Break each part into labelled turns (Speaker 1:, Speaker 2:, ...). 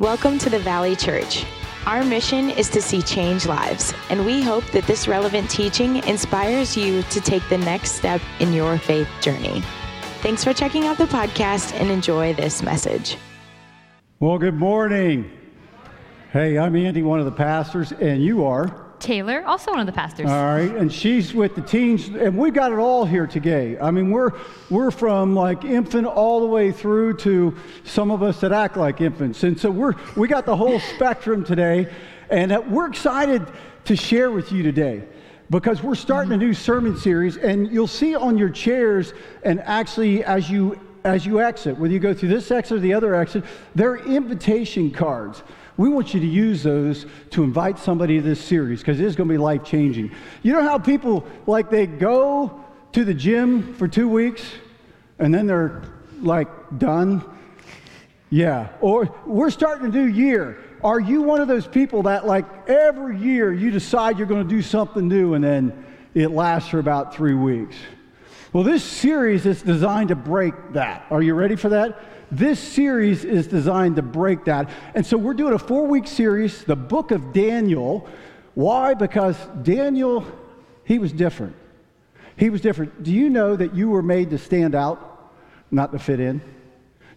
Speaker 1: Welcome to the Valley Church. Our mission is to see change lives, and we hope that this relevant teaching inspires you to take the next step in your faith journey. Thanks for checking out the podcast and enjoy this message.
Speaker 2: Well, good morning. Hey, I'm Andy, one of the pastors, and you are?
Speaker 3: Taylor, also one of the pastors.
Speaker 2: All right, and she's with the teens, and we've got it all here today. I mean, we're we're from like infant all the way through to some of us that act like infants, and so we're we got the whole spectrum today, and uh, we're excited to share with you today because we're starting a new sermon series, and you'll see on your chairs, and actually as you as you exit, whether you go through this exit or the other exit, there are invitation cards we want you to use those to invite somebody to this series because it is going to be life changing. You know how people like they go to the gym for two weeks and then they're like done? Yeah. Or we're starting a new year. Are you one of those people that like every year you decide you're going to do something new and then it lasts for about three weeks? Well, this series is designed to break that. Are you ready for that? This series is designed to break that. And so we're doing a four week series, the book of Daniel. Why? Because Daniel, he was different. He was different. Do you know that you were made to stand out, not to fit in?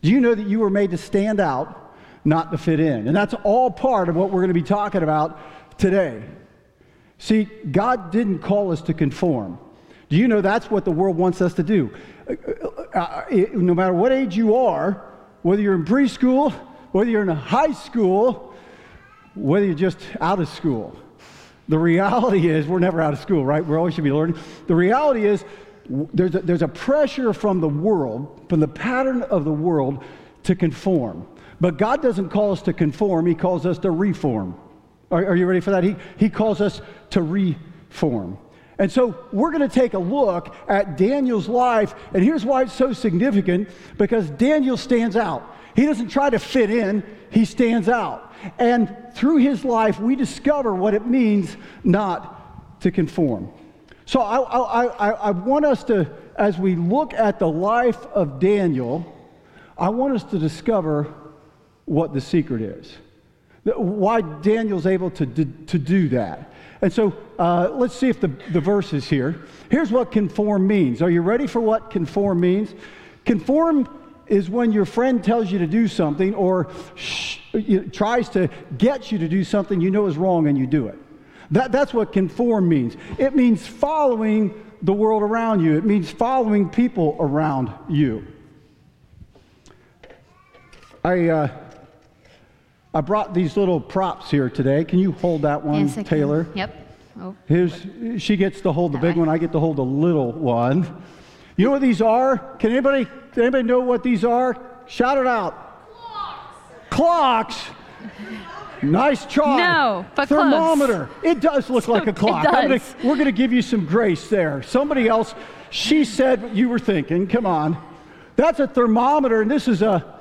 Speaker 2: Do you know that you were made to stand out, not to fit in? And that's all part of what we're going to be talking about today. See, God didn't call us to conform. Do you know that's what the world wants us to do? Uh, uh, uh, no matter what age you are, whether you're in preschool, whether you're in high school, whether you're just out of school, the reality is we're never out of school, right? We're always should be learning. The reality is there's a, there's a pressure from the world, from the pattern of the world, to conform. But God doesn't call us to conform, He calls us to reform. Are, are you ready for that? He, he calls us to reform. And so we're going to take a look at Daniel's life. And here's why it's so significant because Daniel stands out. He doesn't try to fit in, he stands out. And through his life, we discover what it means not to conform. So I, I, I, I want us to, as we look at the life of Daniel, I want us to discover what the secret is. Why Daniel's able to, to, to do that. And so uh, let's see if the, the verse is here. Here's what conform means. Are you ready for what conform means? Conform is when your friend tells you to do something or sh- tries to get you to do something you know is wrong and you do it. That, that's what conform means. It means following the world around you, it means following people around you. I, uh, I brought these little props here today. Can you hold that one,
Speaker 3: yes,
Speaker 2: Taylor?
Speaker 3: Yep. Oh.
Speaker 2: Here's, she gets to hold the big one. I get to hold the little one. You know what these are? Can anybody, anybody know what these are? Shout it out.
Speaker 4: Clocks.
Speaker 2: Clocks. Nice try.
Speaker 3: No, but
Speaker 2: thermometer.
Speaker 3: Close.
Speaker 2: It does look like a clock.
Speaker 3: Gonna,
Speaker 2: we're going to give you some grace there. Somebody else, she said what you were thinking. Come on. That's a thermometer, and this is a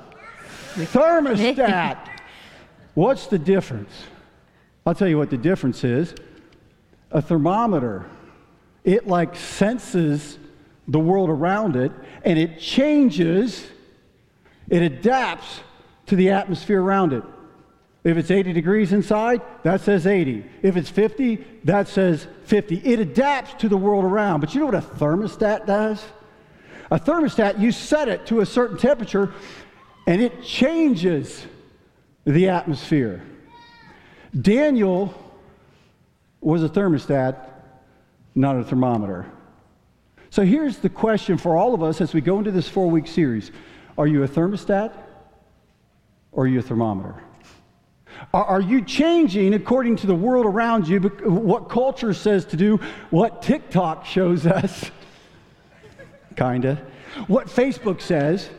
Speaker 2: thermostat. What's the difference? I'll tell you what the difference is. A thermometer, it like senses the world around it and it changes, it adapts to the atmosphere around it. If it's 80 degrees inside, that says 80. If it's 50, that says 50. It adapts to the world around. But you know what a thermostat does? A thermostat, you set it to a certain temperature and it changes the atmosphere. Daniel was a thermostat, not a thermometer. So here's the question for all of us as we go into this four week series Are you a thermostat or are you a thermometer? Are, you changing according to the world around you, what culture says to do, what TikTok shows us? Kinda. What Facebook says,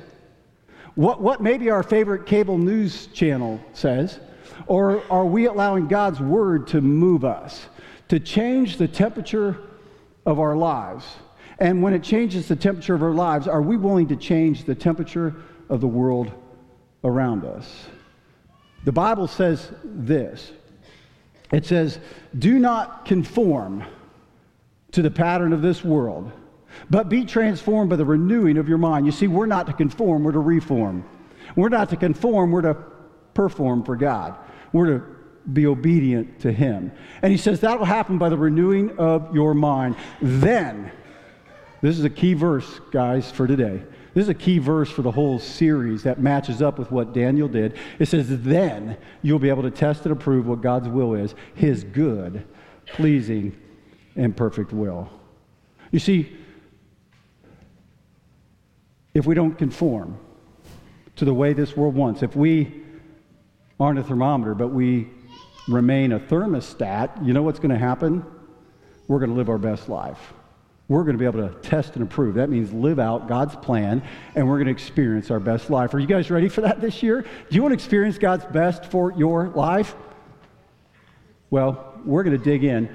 Speaker 2: what, what maybe our favorite cable news channel says, or are we allowing God's word to move us, to change the temperature of our lives? And when it changes the temperature of our lives, are we willing to change the temperature of the world around us? The Bible says this it says, Do not conform to the pattern of this world but be transformed by the renewing of your mind. You see, we're not to conform, we're to reform. We're not to conform, we're to perform for God. We're to be obedient to Him. And He says that will happen by the renewing of your mind. Then, this is a key verse, guys, for today. This is a key verse for the whole series that matches up with what Daniel did. It says, Then you'll be able to test and approve what God's will is, His good, pleasing, and perfect will. You see, if we don't conform to the way this world wants, if we aren't a thermometer, but we remain a thermostat, you know what's going to happen? We're going to live our best life. We're going to be able to test and approve. That means live out God's plan, and we're going to experience our best life. Are you guys ready for that this year? Do you want to experience God's best for your life? Well, we're going to dig in.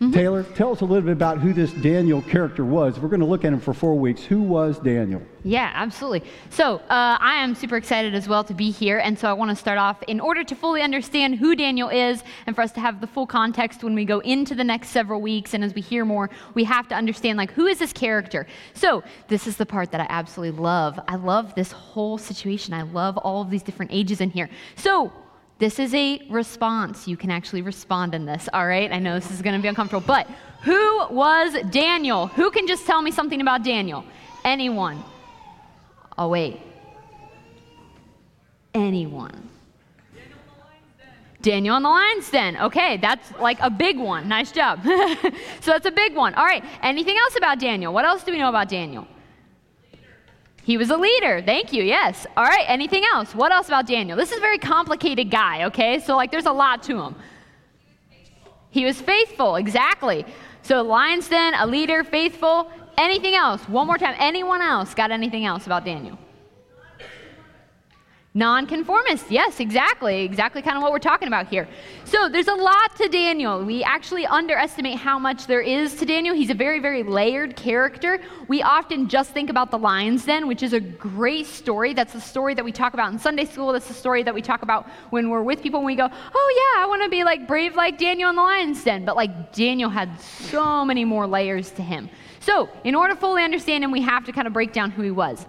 Speaker 2: Mm-hmm. Taylor, tell us a little bit about who this Daniel character was. We're going to look at him for four weeks. Who was Daniel?
Speaker 3: Yeah, absolutely. So uh, I am super excited as well to be here. And so I want to start off in order to fully understand who Daniel is and for us to have the full context when we go into the next several weeks. And as we hear more, we have to understand like, who is this character? So this is the part that I absolutely love. I love this whole situation. I love all of these different ages in here. So this is a response. You can actually respond in this, all right? I know this is going to be uncomfortable, but who was Daniel? Who can just tell me something about Daniel? Anyone? Oh, wait. Anyone? Daniel in the lion's den. Okay, that's like a big one. Nice job. so that's a big one. All right, anything else about Daniel? What else do we know about Daniel? He was a leader. Thank you. Yes. All right. Anything else? What else about Daniel? This is a very complicated guy, okay? So, like, there's a lot to him. He was faithful. Exactly. So, lion's den, a leader, faithful. Anything else? One more time. Anyone else got anything else about Daniel? Nonconformist, yes, exactly. Exactly kind of what we're talking about here. So there's a lot to Daniel. We actually underestimate how much there is to Daniel. He's a very, very layered character. We often just think about the lion's den, which is a great story. That's the story that we talk about in Sunday school. That's the story that we talk about when we're with people and we go, oh, yeah, I want to be like brave like Daniel in the lion's den. But like Daniel had so many more layers to him. So, in order to fully understand him, we have to kind of break down who he was.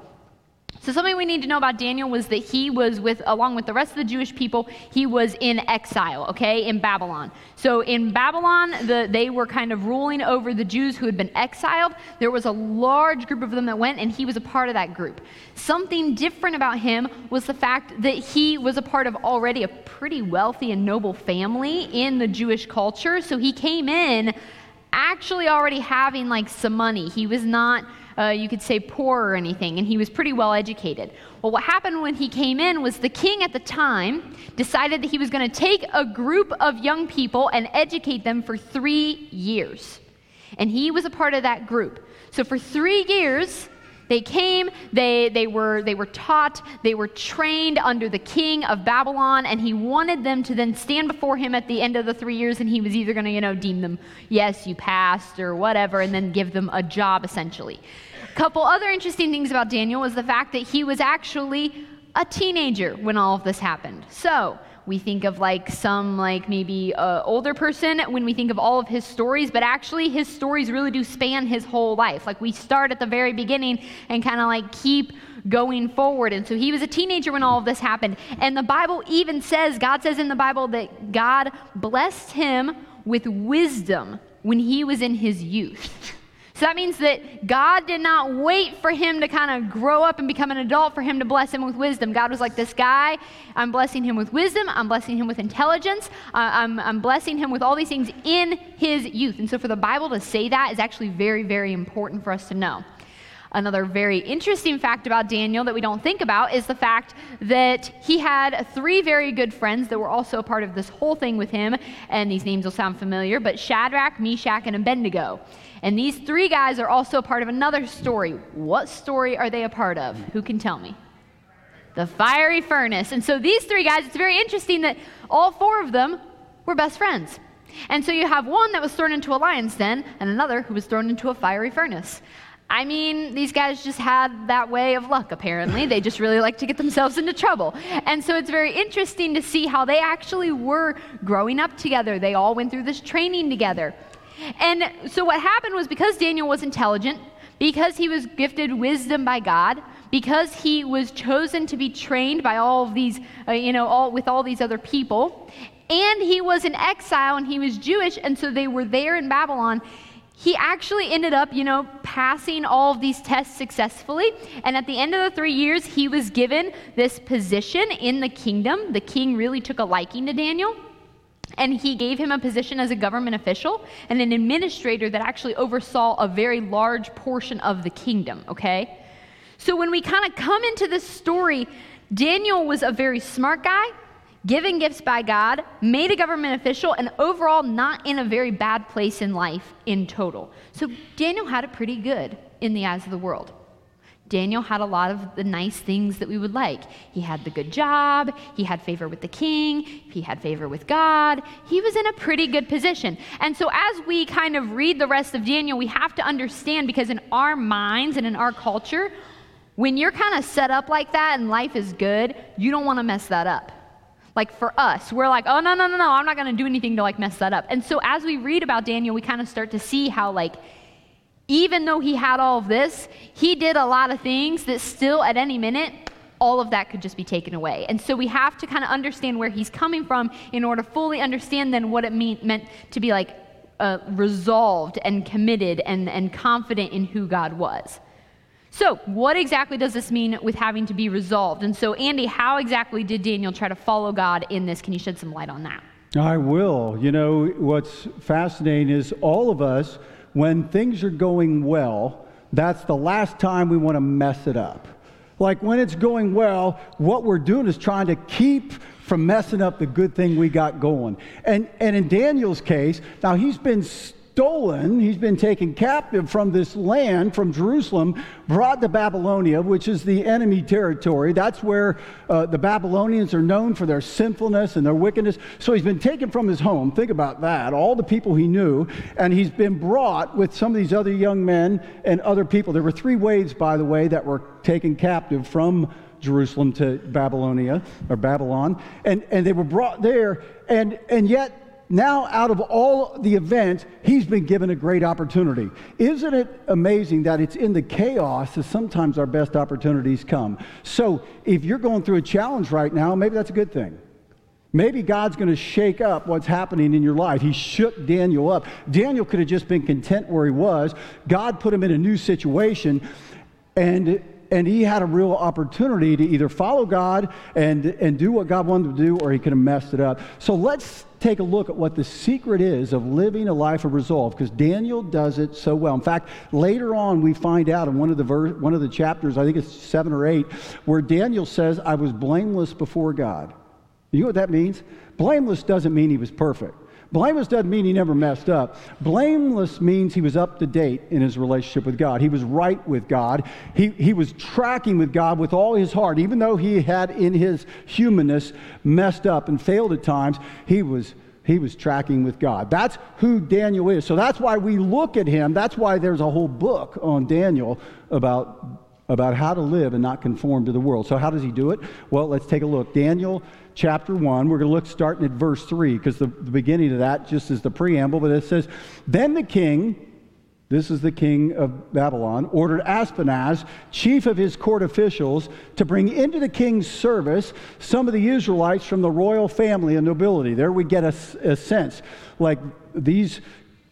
Speaker 3: So something we need to know about Daniel was that he was with along with the rest of the Jewish people, he was in exile, okay, in Babylon. So in Babylon, the, they were kind of ruling over the Jews who had been exiled. There was a large group of them that went and he was a part of that group. Something different about him was the fact that he was a part of already a pretty wealthy and noble family in the Jewish culture. So he came in actually already having like some money. He was not uh, you could say, poor or anything, and he was pretty well educated. Well, what happened when he came in was the king at the time decided that he was going to take a group of young people and educate them for three years. And he was a part of that group. So for three years, they came, they, they, were, they were taught, they were trained under the king of Babylon, and he wanted them to then stand before him at the end of the three years, and he was either going to, you know, deem them, yes, you passed, or whatever, and then give them a job essentially A couple other interesting things about Daniel was the fact that he was actually a teenager when all of this happened. So, we think of like some like maybe uh, older person when we think of all of his stories but actually his stories really do span his whole life. Like we start at the very beginning and kind of like keep going forward. And so he was a teenager when all of this happened. And the bible even says god says in the bible that god blessed him with wisdom when he was in his youth so that means that God did not wait for him to kind of grow up and become an adult for him to bless him with wisdom. God was like, This guy, I'm blessing him with wisdom, I'm blessing him with intelligence, I'm, I'm blessing him with all these things in his youth. And so for the Bible to say that is actually very, very important for us to know. Another very interesting fact about Daniel that we don't think about is the fact that he had three very good friends that were also a part of this whole thing with him. And these names will sound familiar, but Shadrach, Meshach, and Abednego. And these three guys are also part of another story. What story are they a part of? Who can tell me? The fiery furnace. And so these three guys, it's very interesting that all four of them were best friends. And so you have one that was thrown into a lion's den and another who was thrown into a fiery furnace. I mean, these guys just had that way of luck, apparently. They just really like to get themselves into trouble. And so it's very interesting to see how they actually were growing up together. They all went through this training together. And so what happened was because Daniel was intelligent, because he was gifted wisdom by God, because he was chosen to be trained by all of these, uh, you know, all, with all these other people, and he was in exile and he was Jewish, and so they were there in Babylon. He actually ended up, you know, passing all of these tests successfully. And at the end of the three years, he was given this position in the kingdom. The king really took a liking to Daniel. And he gave him a position as a government official and an administrator that actually oversaw a very large portion of the kingdom, okay? So when we kind of come into this story, Daniel was a very smart guy, given gifts by God, made a government official, and overall not in a very bad place in life in total. So Daniel had it pretty good in the eyes of the world. Daniel had a lot of the nice things that we would like. He had the good job, he had favor with the king, he had favor with God. He was in a pretty good position. And so, as we kind of read the rest of Daniel, we have to understand because in our minds and in our culture, when you're kind of set up like that and life is good, you don't want to mess that up. Like for us, we're like, oh, no, no, no, no, I'm not going to do anything to like mess that up. And so, as we read about Daniel, we kind of start to see how, like, even though he had all of this, he did a lot of things that still, at any minute, all of that could just be taken away. And so we have to kind of understand where he's coming from in order to fully understand then what it mean, meant to be like uh, resolved and committed and, and confident in who God was. So, what exactly does this mean with having to be resolved? And so, Andy, how exactly did Daniel try to follow God in this? Can you shed some light on that?
Speaker 2: I will. You know, what's fascinating is all of us when things are going well, that's the last time we want to mess it up. Like when it's going well, what we're doing is trying to keep from messing up the good thing we got going. And, and in Daniel's case, now he's been stolen, he's been taken captive from this land, from Jerusalem, brought to Babylonia, which is the enemy territory. That's where uh, the Babylonians are known for their sinfulness and their wickedness. So he's been taken from his home. Think about that. All the people he knew. And he's been brought with some of these other young men and other people. There were three waves, by the way, that were taken captive from Jerusalem to Babylonia or Babylon. And, and they were brought there. And, and yet, now out of all the events, he's been given a great opportunity. Isn't it amazing that it's in the chaos that sometimes our best opportunities come? So if you're going through a challenge right now, maybe that's a good thing. Maybe God's going to shake up what's happening in your life. He shook Daniel up. Daniel could have just been content where he was. God put him in a new situation, and and he had a real opportunity to either follow God and, and do what God wanted to do, or he could have messed it up. So let's take a look at what the secret is of living a life of resolve because Daniel does it so well. In fact, later on we find out in one of the ver- one of the chapters, I think it's 7 or 8, where Daniel says, "I was blameless before God." You know what that means? Blameless doesn't mean he was perfect. Blameless doesn't mean he never messed up. Blameless means he was up to date in his relationship with God. He was right with God. He, he was tracking with God with all his heart. Even though he had in his humanness messed up and failed at times, he was he was tracking with God. That's who Daniel is. So that's why we look at him. That's why there's a whole book on Daniel about about how to live and not conform to the world. So, how does he do it? Well, let's take a look. Daniel chapter 1, we're going to look starting at verse 3, because the, the beginning of that just is the preamble, but it says, Then the king, this is the king of Babylon, ordered Ashpenaz, chief of his court officials, to bring into the king's service some of the Israelites from the royal family and nobility. There we get a, a sense like these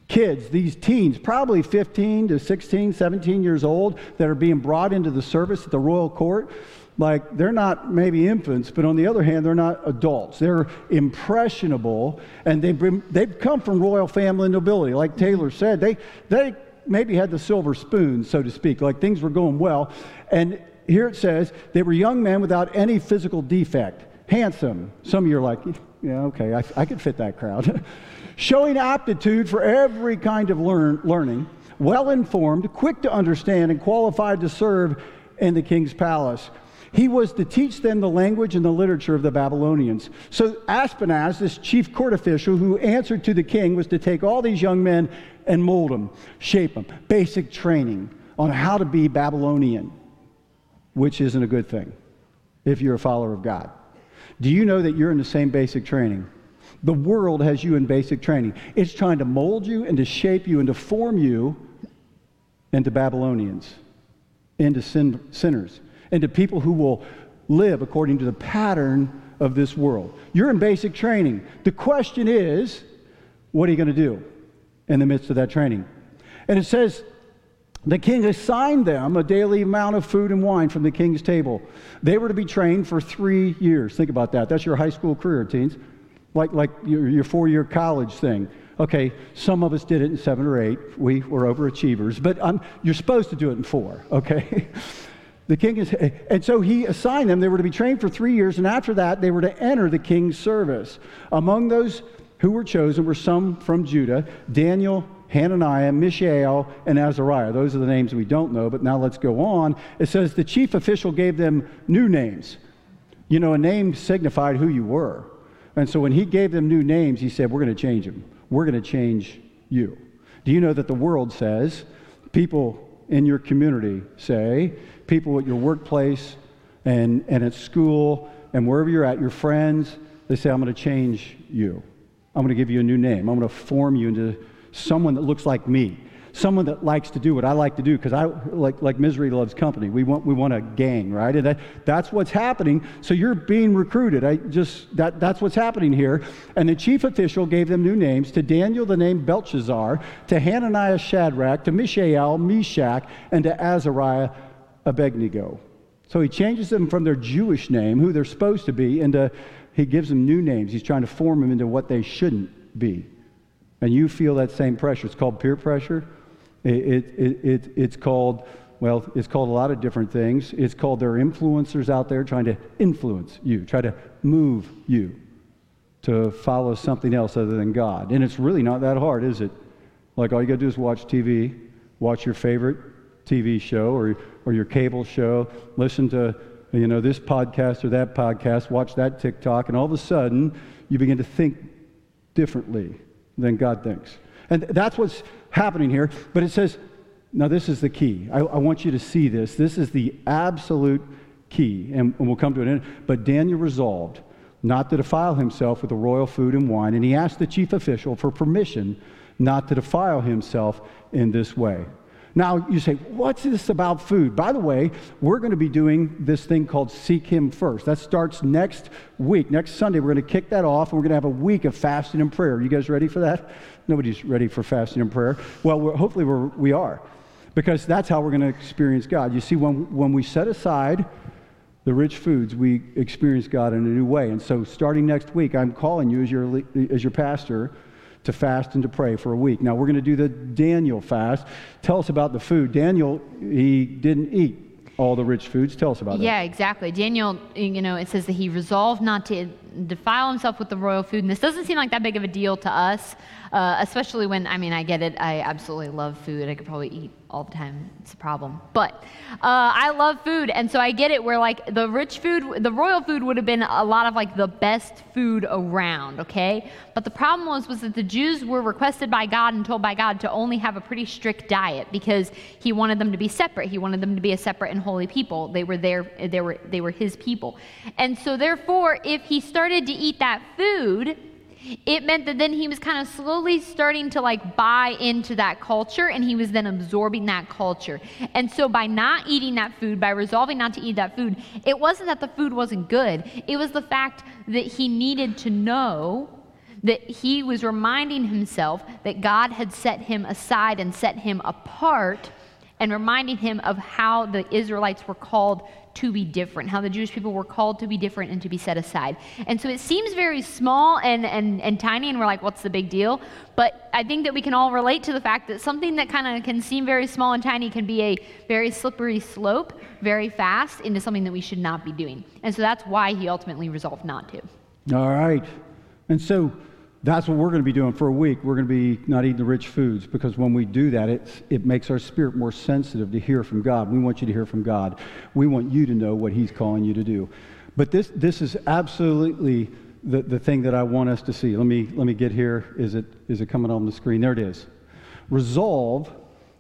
Speaker 2: kids, these teens, probably 15 to 16, 17 years old, that are being brought into the service at the royal court. Like, they're not maybe infants, but on the other hand, they're not adults. They're impressionable, and they've, been, they've come from royal family and nobility. Like Taylor said, they, they maybe had the silver spoon, so to speak, like things were going well. And here it says, they were young men without any physical defect, handsome. Some of you are like, yeah, okay, I, I could fit that crowd. showing aptitude for every kind of learn, learning, well informed, quick to understand, and qualified to serve in the king's palace. He was to teach them the language and the literature of the Babylonians. So Ashpenaz, this chief court official who answered to the king, was to take all these young men and mold them, shape them, basic training on how to be Babylonian, which isn't a good thing if you're a follower of God. Do you know that you're in the same basic training? The world has you in basic training. It's trying to mold you and to shape you and to form you into Babylonians, into sin, sinners. And to people who will live according to the pattern of this world. You're in basic training. The question is, what are you going to do in the midst of that training? And it says, the king assigned them a daily amount of food and wine from the king's table. They were to be trained for three years. Think about that. That's your high school career, teens. Like, like your, your four year college thing. Okay, some of us did it in seven or eight. We were overachievers, but um, you're supposed to do it in four, okay? the king is, and so he assigned them. They were to be trained for three years, and after that, they were to enter the king's service. Among those who were chosen were some from Judah Daniel, Hananiah, Mishael, and Azariah. Those are the names we don't know, but now let's go on. It says the chief official gave them new names. You know, a name signified who you were. And so when he gave them new names, he said, We're going to change them. We're going to change you. Do you know that the world says, people in your community say, people at your workplace and, and at school and wherever you're at, your friends, they say, I'm going to change you. I'm going to give you a new name. I'm going to form you into someone that looks like me someone that likes to do what I like to do because I like like misery loves company. We want we want a gang, right? And that, that's what's happening. So you're being recruited. I just that that's what's happening here. And the chief official gave them new names. To Daniel the name Belshazzar, to Hananiah Shadrach, to Mishael Meshach, and to Azariah Abednego. So he changes them from their Jewish name, who they're supposed to be, into he gives them new names. He's trying to form them into what they shouldn't be. And you feel that same pressure. It's called peer pressure. It, it, it, it's called, well, it's called a lot of different things. It's called there are influencers out there trying to influence you, try to move you to follow something else other than God. And it's really not that hard, is it? Like all you got to do is watch TV, watch your favorite TV show or, or your cable show, listen to you know this podcast or that podcast, watch that TikTok, and all of a sudden you begin to think differently than God thinks. And that's what's happening here. But it says, now this is the key. I, I want you to see this. This is the absolute key. And, and we'll come to it. But Daniel resolved not to defile himself with the royal food and wine. And he asked the chief official for permission not to defile himself in this way. Now, you say, what's this about food? By the way, we're going to be doing this thing called Seek Him First. That starts next week. Next Sunday, we're going to kick that off, and we're going to have a week of fasting and prayer. Are you guys ready for that? Nobody's ready for fasting and prayer. Well, we're, hopefully we're, we are, because that's how we're going to experience God. You see, when, when we set aside the rich foods, we experience God in a new way. And so, starting next week, I'm calling you as your, as your pastor to fast and to pray for a week. Now, we're going to do the Daniel fast. Tell us about the food. Daniel, he didn't eat all the rich foods. Tell us about
Speaker 3: yeah, that. Yeah, exactly. Daniel, you know, it says that he resolved not to defile himself with the royal food. And this doesn't seem like that big of a deal to us, uh, especially when, I mean, I get it. I absolutely love food. I could probably eat all the time. It's a problem. But uh, I love food. And so I get it where, like, the rich food, the royal food would have been a lot of, like, the best food around, okay? But the problem was, was that the Jews were requested by God and told by God to only have a pretty strict diet because he wanted them to be separate. He wanted them to be a separate and holy people. They were there, they were, they were his people. And so, therefore, if he started to eat that food, it meant that then he was kind of slowly starting to like buy into that culture and he was then absorbing that culture. And so by not eating that food, by resolving not to eat that food, it wasn't that the food wasn't good. It was the fact that he needed to know that he was reminding himself that God had set him aside and set him apart and reminding him of how the Israelites were called to be different, how the Jewish people were called to be different and to be set aside. And so it seems very small and, and, and tiny, and we're like, what's the big deal? But I think that we can all relate to the fact that something that kind of can seem very small and tiny can be a very slippery slope very fast into something that we should not be doing. And so that's why he ultimately resolved not to.
Speaker 2: All right. And so that's what we're going to be doing for a week. We're going to be not eating the rich foods because when we do that, it, it makes our spirit more sensitive to hear from God. We want you to hear from God. We want you to know what He's calling you to do. But this, this is absolutely the, the thing that I want us to see. Let me, let me get here. Is it, is it coming on the screen? There it is. Resolve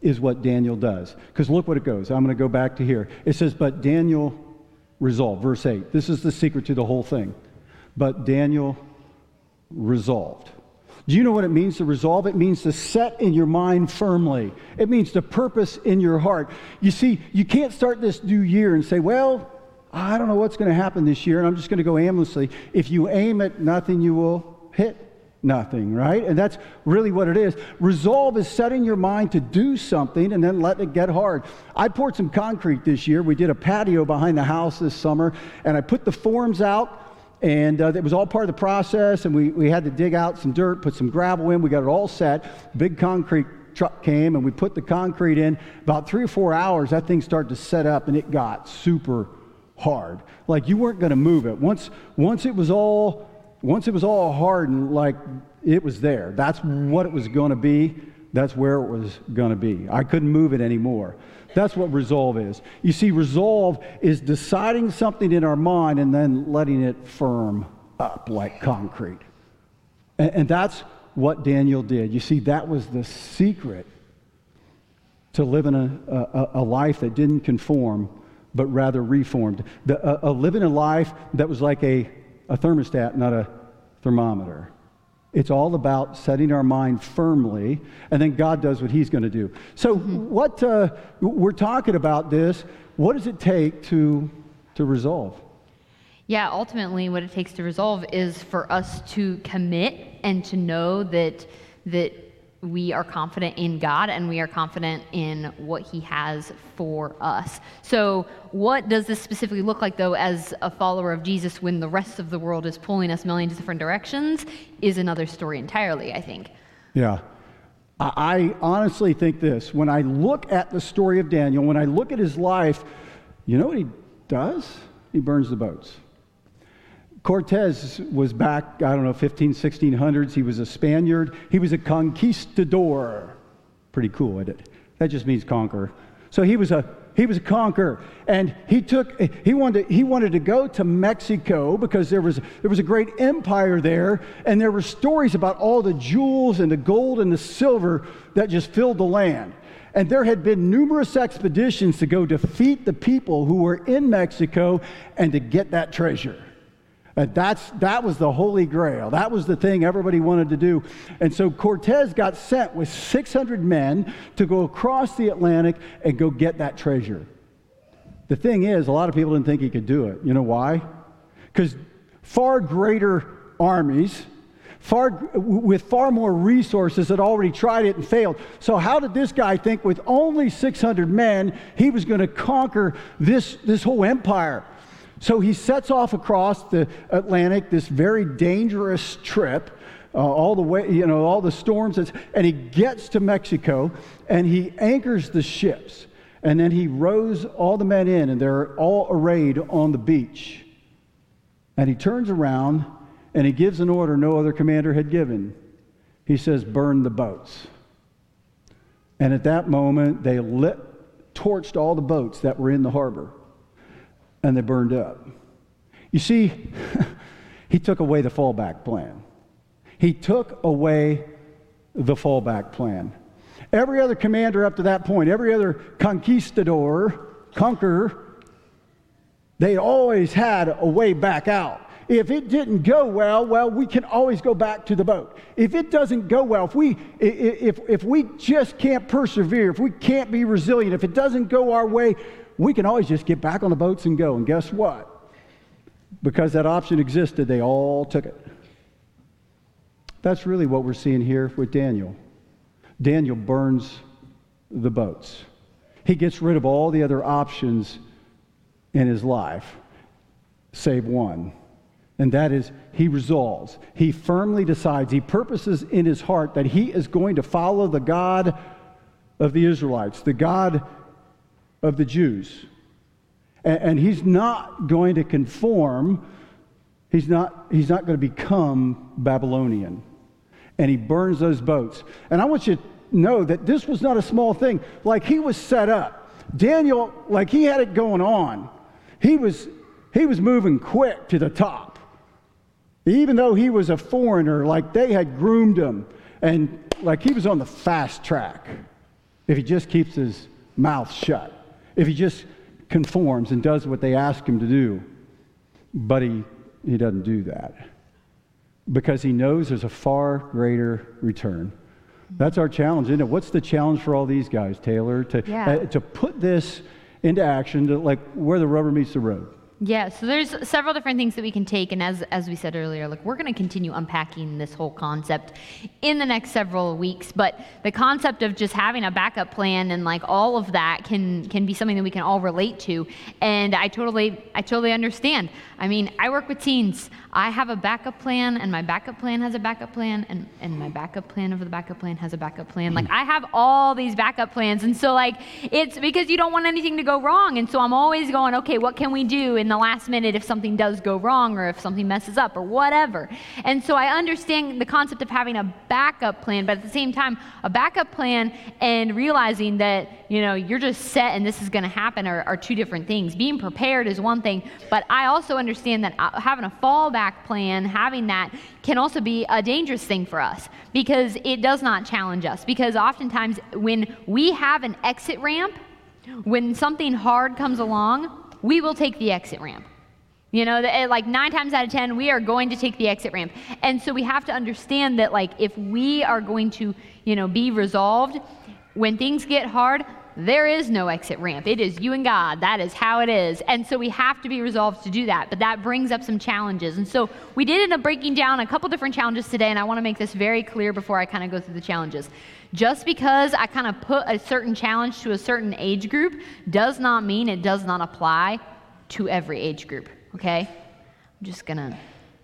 Speaker 2: is what Daniel does. Because look what it goes. I'm going to go back to here. It says, But Daniel resolved. Verse 8. This is the secret to the whole thing. But Daniel resolved. Do you know what it means to resolve? It means to set in your mind firmly. It means to purpose in your heart. You see, you can't start this new year and say, well, I don't know what's going to happen this year, and I'm just going to go aimlessly. If you aim at nothing, you will hit nothing, right? And that's really what it is. Resolve is setting your mind to do something and then letting it get hard. I poured some concrete this year. We did a patio behind the house this summer, and I put the forms out. And uh, it was all part of the process, and we, we had to dig out some dirt, put some gravel in. We got it all set. Big concrete truck came, and we put the concrete in. About three or four hours, that thing started to set up, and it got super hard. Like you weren't going to move it. Once, once it was all once it was all hardened, like it was there. That's what it was going to be. That's where it was going to be. I couldn't move it anymore. That's what resolve is. You see, resolve is deciding something in our mind and then letting it firm up like concrete. And, and that's what Daniel did. You see, that was the secret to living a, a, a life that didn't conform, but rather reformed. The, a, a living a life that was like a a thermostat, not a thermometer. It's all about setting our mind firmly, and then God does what He's going to do. So, mm-hmm. what uh, we're talking about this, what does it take to, to resolve?
Speaker 3: Yeah, ultimately, what it takes to resolve is for us to commit and to know that that we are confident in God and we are confident in what He has for us. So, what does this specifically look like, though, as a follower of Jesus when the rest of the world is pulling us millions of different directions, is another story entirely, I think.
Speaker 2: Yeah. I honestly think this. When I look at the story of Daniel, when I look at his life, you know what he does? He burns the boats. Cortez was back, I don't know, 15, 1600s. He was a Spaniard. He was a conquistador. Pretty cool, isn't it? That just means conquer. So he was a he was a conqueror, and he took he wanted to, he wanted to go to Mexico because there was there was a great empire there, and there were stories about all the jewels and the gold and the silver that just filled the land. And there had been numerous expeditions to go defeat the people who were in Mexico and to get that treasure. That's, that was the holy grail. That was the thing everybody wanted to do. And so Cortez got sent with 600 men to go across the Atlantic and go get that treasure. The thing is, a lot of people didn't think he could do it. You know why? Because far greater armies, far, with far more resources, had already tried it and failed. So, how did this guy think with only 600 men he was going to conquer this, this whole empire? So he sets off across the Atlantic, this very dangerous trip, uh, all the way, you know, all the storms, and he gets to Mexico and he anchors the ships. And then he rows all the men in, and they're all arrayed on the beach. And he turns around and he gives an order no other commander had given. He says, Burn the boats. And at that moment, they lit, torched all the boats that were in the harbor and they burned up. You see, he took away the fallback plan. He took away the fallback plan. Every other commander up to that point, every other conquistador, conqueror, they always had a way back out. If it didn't go well, well, we can always go back to the boat. If it doesn't go well, if we, if, if we just can't persevere, if we can't be resilient, if it doesn't go our way, we can always just get back on the boats and go. And guess what? Because that option existed, they all took it. That's really what we're seeing here with Daniel. Daniel burns the boats. He gets rid of all the other options in his life, save one. And that is, he resolves. He firmly decides, he purposes in his heart that he is going to follow the God of the Israelites, the God of the Jews. And, and he's not going to conform, he's not, he's not going to become Babylonian. And he burns those boats. And I want you to know that this was not a small thing. Like he was set up. Daniel, like he had it going on. He was, he was moving quick to the top. Even though he was a foreigner, like they had groomed him. And like he was on the fast track if he just keeps his mouth shut if he just conforms and does what they ask him to do. But he, he doesn't do that. because he knows there's a far greater return. That's our challenge, isn't it? What's the challenge for all these guys, Taylor? To,
Speaker 3: Yeah.
Speaker 2: uh, to put this into action, to like where the rubber meets the road.
Speaker 3: Yeah, so there's several different things that we can take, and as as we said earlier, like we're going to continue unpacking this whole concept in the next several weeks. But the concept of just having a backup plan and like all of that can can be something that we can all relate to. And I totally I totally understand. I mean, I work with teens. I have a backup plan, and my backup plan has a backup plan, and and my backup plan of the backup plan has a backup plan. Like I have all these backup plans, and so like it's because you don't want anything to go wrong, and so I'm always going, okay, what can we do in the last minute if something does go wrong or if something messes up or whatever. And so I understand the concept of having a backup plan, but at the same time, a backup plan and realizing that, you know, you're just set and this is going to happen are, are two different things. Being prepared is one thing, but I also understand that uh, having a fallback plan, having that can also be a dangerous thing for us because it does not challenge us. Because oftentimes when we have an exit ramp, when something hard comes along, we will take the exit ramp. You know, eh, like nine times out of ten, we are going to take the exit ramp. And so we have to understand that, like, if we are going to, you know, be resolved, when things get hard, there is no exit ramp. It is you and God. That is how it is. And so we have to be resolved to do that. But that brings up some challenges. And so we did end up breaking down a couple different challenges today. And I want to make this very clear before I kind of go through the challenges. Just because I kind of put a certain challenge to a certain age group does not mean it does not apply to every age group, okay? I'm just going to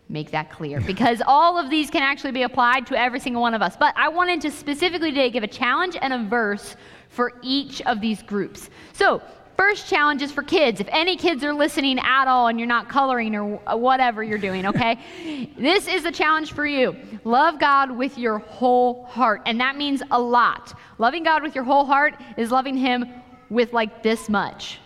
Speaker 3: make that clear because all of these can actually be applied to every single one of us. But I wanted to specifically today give a challenge and a verse for each of these groups. So, first challenge is for kids. If any kids are listening at all and you're not coloring or whatever you're doing, okay? this is a challenge for you. Love God with your whole heart. And that means a lot. Loving God with your whole heart is loving Him with like this much.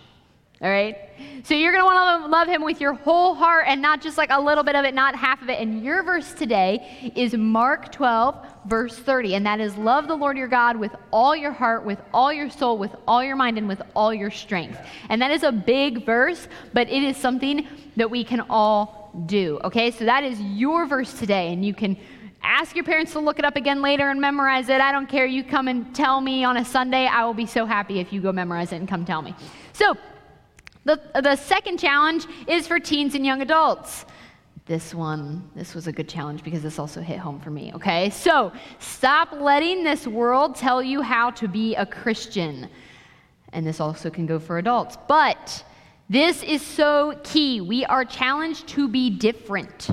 Speaker 3: All right? So you're going to want to love him with your whole heart and not just like a little bit of it, not half of it. And your verse today is Mark 12, verse 30. And that is love the Lord your God with all your heart, with all your soul, with all your mind, and with all your strength. And that is a big verse, but it is something that we can all do. Okay? So that is your verse today. And you can ask your parents to look it up again later and memorize it. I don't care. You come and tell me on a Sunday. I will be so happy if you go memorize it and come tell me. So, the, the second challenge is for teens and young adults. This one, this was a good challenge because this also hit home for me, okay? So stop letting this world tell you how to be a Christian. And this also can go for adults. But this is so key. We are challenged to be different.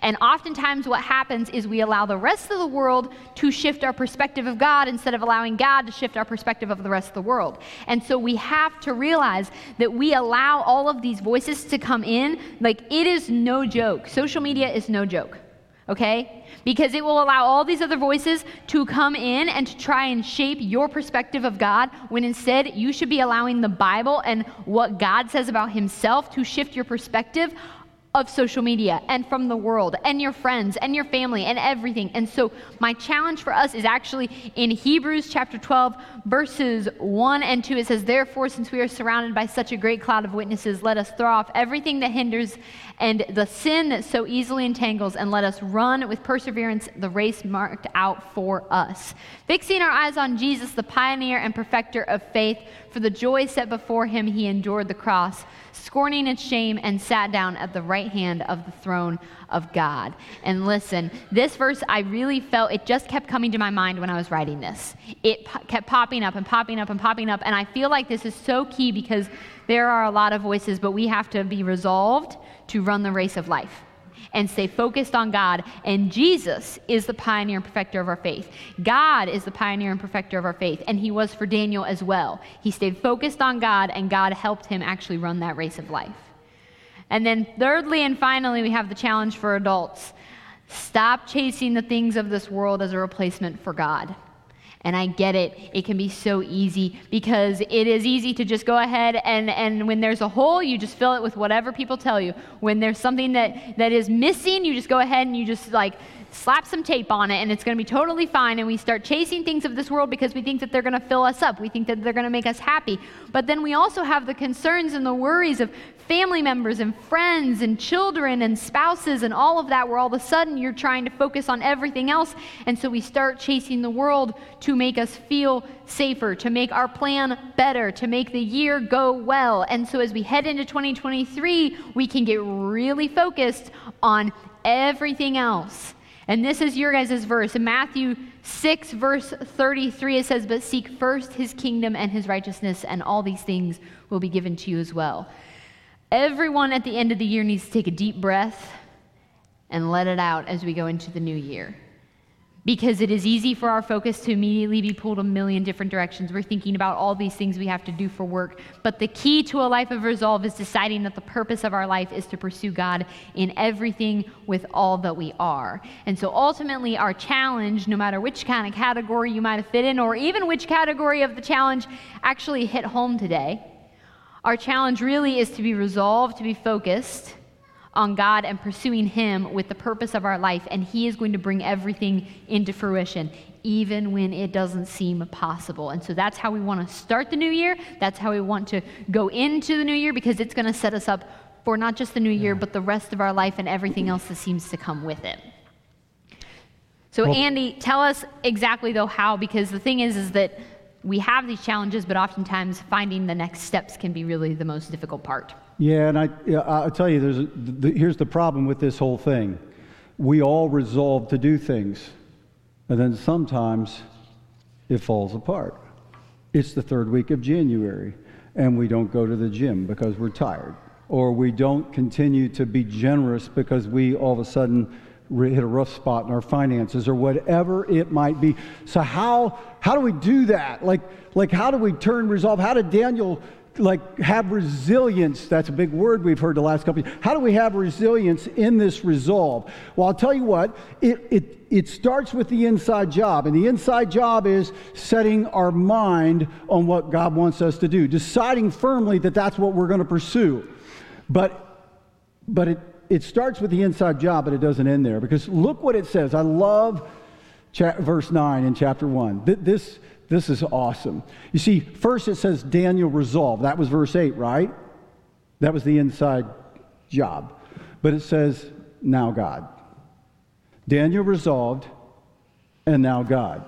Speaker 3: And oftentimes, what happens is we allow the rest of the world to shift our perspective of God instead of allowing God to shift our perspective of the rest of the world. And so we have to realize that we allow all of these voices to come in. Like, it is no joke. Social media is no joke, okay? Because it will allow all these other voices to come in and to try and shape your perspective of God when instead you should be allowing the Bible and what God says about Himself to shift your perspective of social media and from the world and your friends and your family and everything. And so, my challenge for us is actually in Hebrews chapter 12, verses 1 and 2. It says, Therefore, since we are surrounded by such a great cloud of witnesses, let us throw off everything that hinders and the sin that so easily entangles, and let us run with perseverance the race marked out for us. Fixing our eyes on Jesus, the pioneer and perfecter of faith, for the joy set before him, he endured the cross, scorning its shame, and sat down at the right hand of the throne of God. And listen, this verse, I really felt it just kept coming to my mind when I was writing this. It po- kept popping up and popping up and popping up. And I feel like this is so key because there are a lot of voices, but we have to be resolved to run the race of life and stay focused on God. And Jesus is the pioneer and perfecter of our faith. God is the pioneer and perfecter of our faith. And he was for Daniel as well. He stayed focused on God, and God helped him actually run that race of life. And then, thirdly and finally, we have the challenge for adults stop chasing the things of this world as a replacement for God. And I get it. It can be so easy because it is easy to just go ahead and, and when there's a hole, you just fill it with whatever people tell you. When there's something that, that is missing, you just go ahead and you just like slap some tape on it and it's going to be totally fine. And we start chasing things of this world because we think that they're going to fill us up. We think that they're going to make us happy. But then we also have the concerns and the worries of family members and friends and children and spouses and all of that, where all of a sudden you're trying to focus on everything else. And so we start chasing the world to make us feel safer, to make our plan better, to make the year go well. And so as we head into 2023, we can get really focused on everything else. And this is your guys' verse. In Matthew 6, verse 33, it says, But seek first his kingdom and his righteousness, and all these things will be given to you as well. Everyone at the end of the year needs to take a deep breath and let it out as we go into the new year. Because it is easy for our focus to immediately be pulled a million different directions. We're thinking about all these things we have to do for work. But the key to a life of resolve is deciding that the purpose of our life is to pursue God in everything with all that we are. And so ultimately, our challenge, no matter which kind of category you might have fit in, or even which category of the challenge actually hit home today, our challenge really is to be resolved, to be focused on God and pursuing Him with the purpose of our life, and He is going to bring everything into fruition, even when it doesn't seem possible. And so that's how we want to start the new year. That's how we want to go into the new year because it's going to set us up for not just the new year, but the rest of our life and everything else that seems to come with it. So, well, Andy, tell us exactly though how, because the thing is, is that we have these challenges, but oftentimes finding the next steps can be really the most difficult part.
Speaker 2: Yeah, and I, I'll tell you, there's a, the, here's the problem with this whole thing. We all resolve to do things, and then sometimes it falls apart. It's the third week of January, and we don't go to the gym because we're tired, or we don't continue to be generous because we all of a sudden hit a rough spot in our finances or whatever it might be. So how how do we do that? Like like how do we turn resolve? How did Daniel like have resilience? That's a big word we've heard the last couple. Of years. How do we have resilience in this resolve? Well, I'll tell you what. It it it starts with the inside job, and the inside job is setting our mind on what God wants us to do, deciding firmly that that's what we're going to pursue. But but it it starts with the inside job, but it doesn't end there. Because look what it says. I love cha- verse 9 in chapter 1. This, this is awesome. You see, first it says Daniel resolved. That was verse 8, right? That was the inside job. But it says, now God. Daniel resolved, and now God.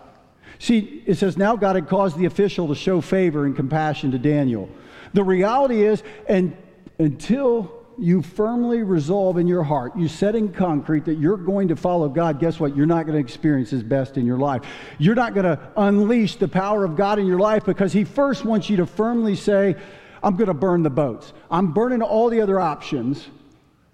Speaker 2: See, it says, now God had caused the official to show favor and compassion to Daniel. The reality is, and until you firmly resolve in your heart, you set in concrete that you're going to follow God, guess what? You're not going to experience His best in your life. You're not going to unleash the power of God in your life because He first wants you to firmly say, I'm going to burn the boats. I'm burning all the other options,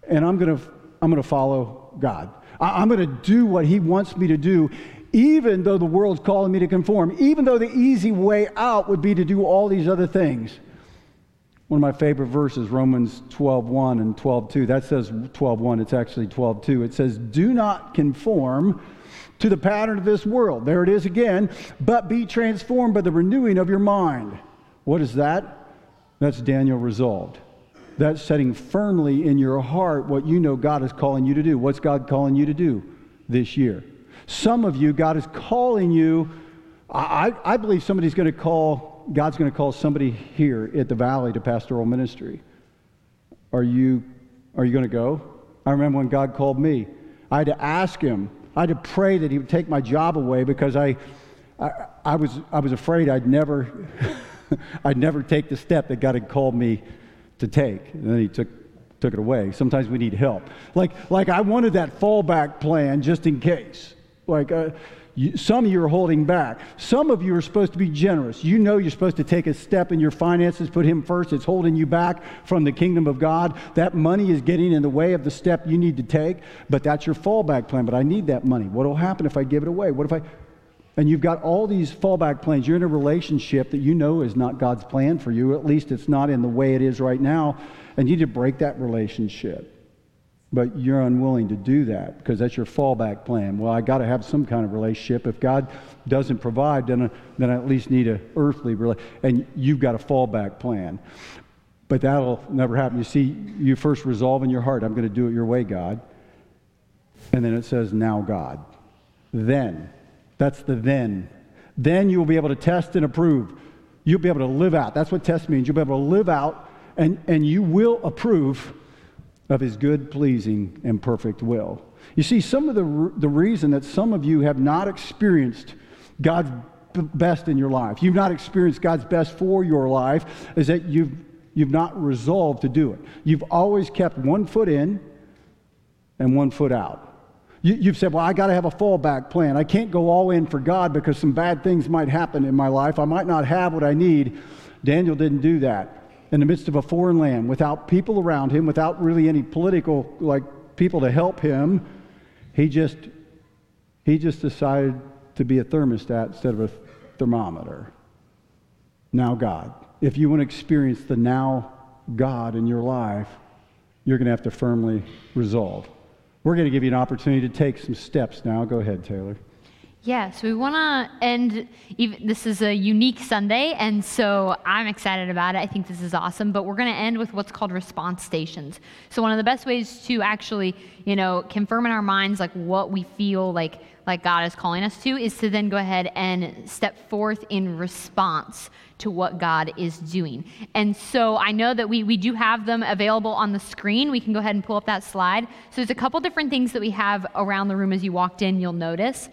Speaker 2: and I'm going to, I'm going to follow God. I'm going to do what He wants me to do, even though the world's calling me to conform, even though the easy way out would be to do all these other things. One of my favorite verses, Romans 12:1 and 12:2. That says 12:1, it's actually 12:2. It says, "Do not conform to the pattern of this world." There it is again, but be transformed by the renewing of your mind. What is that? That's Daniel resolved. That's setting firmly in your heart what you know God is calling you to do. What's God calling you to do this year? Some of you, God is calling you. I, I believe somebody's going to call God's going to call somebody here at the valley to pastoral ministry. Are you, are you going to go? I remember when God called me. I had to ask him, I had to pray that he would take my job away because I, I, I was, I was afraid I'd never, I'd never take the step that God had called me to take. And then he took, took it away. Sometimes we need help. Like, like I wanted that fallback plan just in case. Like, uh, some of you are holding back. Some of you are supposed to be generous. You know you're supposed to take a step in your finances, put Him first. It's holding you back from the kingdom of God. That money is getting in the way of the step you need to take, but that's your fallback plan. But I need that money. What will happen if I give it away? What if I. And you've got all these fallback plans. You're in a relationship that you know is not God's plan for you. At least it's not in the way it is right now. And you need to break that relationship. But you're unwilling to do that because that's your fallback plan. Well, I got to have some kind of relationship. If God doesn't provide, then, I, then I at least need an earthly relationship. And you've got a fallback plan. But that'll never happen. You see, you first resolve in your heart, I'm going to do it your way, God. And then it says, now God. Then. That's the then. Then you'll be able to test and approve. You'll be able to live out. That's what test means. You'll be able to live out and, and you will approve of his good, pleasing, and perfect will. You see, some of the, the reason that some of you have not experienced God's best in your life, you've not experienced God's best for your life, is that you've, you've not resolved to do it. You've always kept one foot in and one foot out. You, have said, Well, I got to have a fallback plan. I can't go all in for God because some bad things might happen in my life. I might not have what I need. Daniel didn't do that. In the midst of a foreign land, without people around him, without really any political like people to help him, he just he just decided to be a thermostat instead of a thermometer. Now God. If you want to experience the now God in your life, you're going to have to firmly resolve. We're going to give you an opportunity to take some steps now. Go ahead, Taylor.
Speaker 3: Yeah, so we want to end. Even, this is a unique Sunday, and so I'm excited about it. I think this is awesome. But we're going to end with what's called response stations. So one of the best ways to actually, you know, confirm in our minds like what we feel like like God is calling us to is to then go ahead and step forth in response to what God is doing. And so I know that we, we do have them available on the screen. We can go ahead and pull up that slide. So there's a couple different things that we have around the room as you walked in, you'll notice.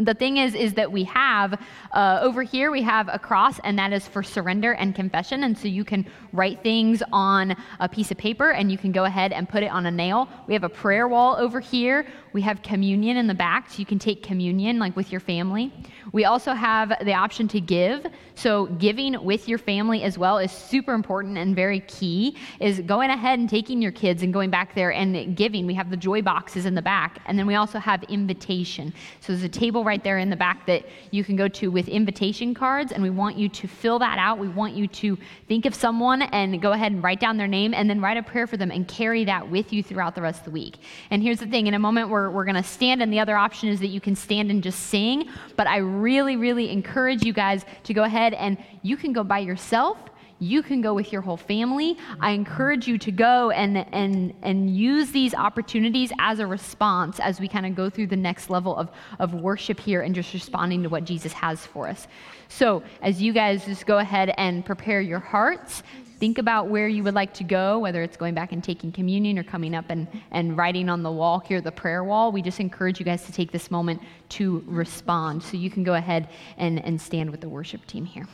Speaker 3: The thing is, is that we have uh, over here we have a cross, and that is for surrender and confession. And so you can write things on a piece of paper, and you can go ahead and put it on a nail. We have a prayer wall over here. We have communion in the back, so you can take communion like with your family. We also have the option to give. So giving with your family as well is super important and very key. Is going ahead and taking your kids and going back there and giving. We have the joy boxes in the back, and then we also have invitation. So there's a table right there in the back that you can go to with invitation cards, and we want you to fill that out. We want you to think of someone and go ahead and write down their name, and then write a prayer for them and carry that with you throughout the rest of the week. And here's the thing: in a moment, we're we're going to stand, and the other option is that you can stand and just sing. But I really, really encourage you guys to go ahead and you can go by yourself. You can go with your whole family. I encourage you to go and, and, and use these opportunities as a response as we kind of go through the next level of, of worship here and just responding to what Jesus has for us. So, as you guys just go ahead and prepare your hearts, think about where you would like to go, whether it's going back and taking communion or coming up and, and writing on the wall here, the prayer wall. We just encourage you guys to take this moment to respond. So you can go ahead and, and stand with the worship team here.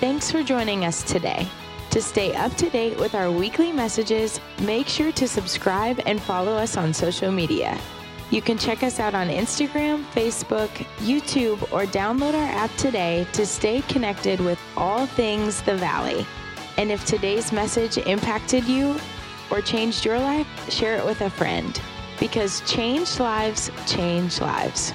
Speaker 1: Thanks for joining us today. To stay up to date with our weekly messages, make sure to subscribe and follow us on social media. You can check us out on Instagram, Facebook, YouTube, or download our app today to stay connected with all things the Valley. And if today's message impacted you or changed your life, share it with a friend because changed lives change lives.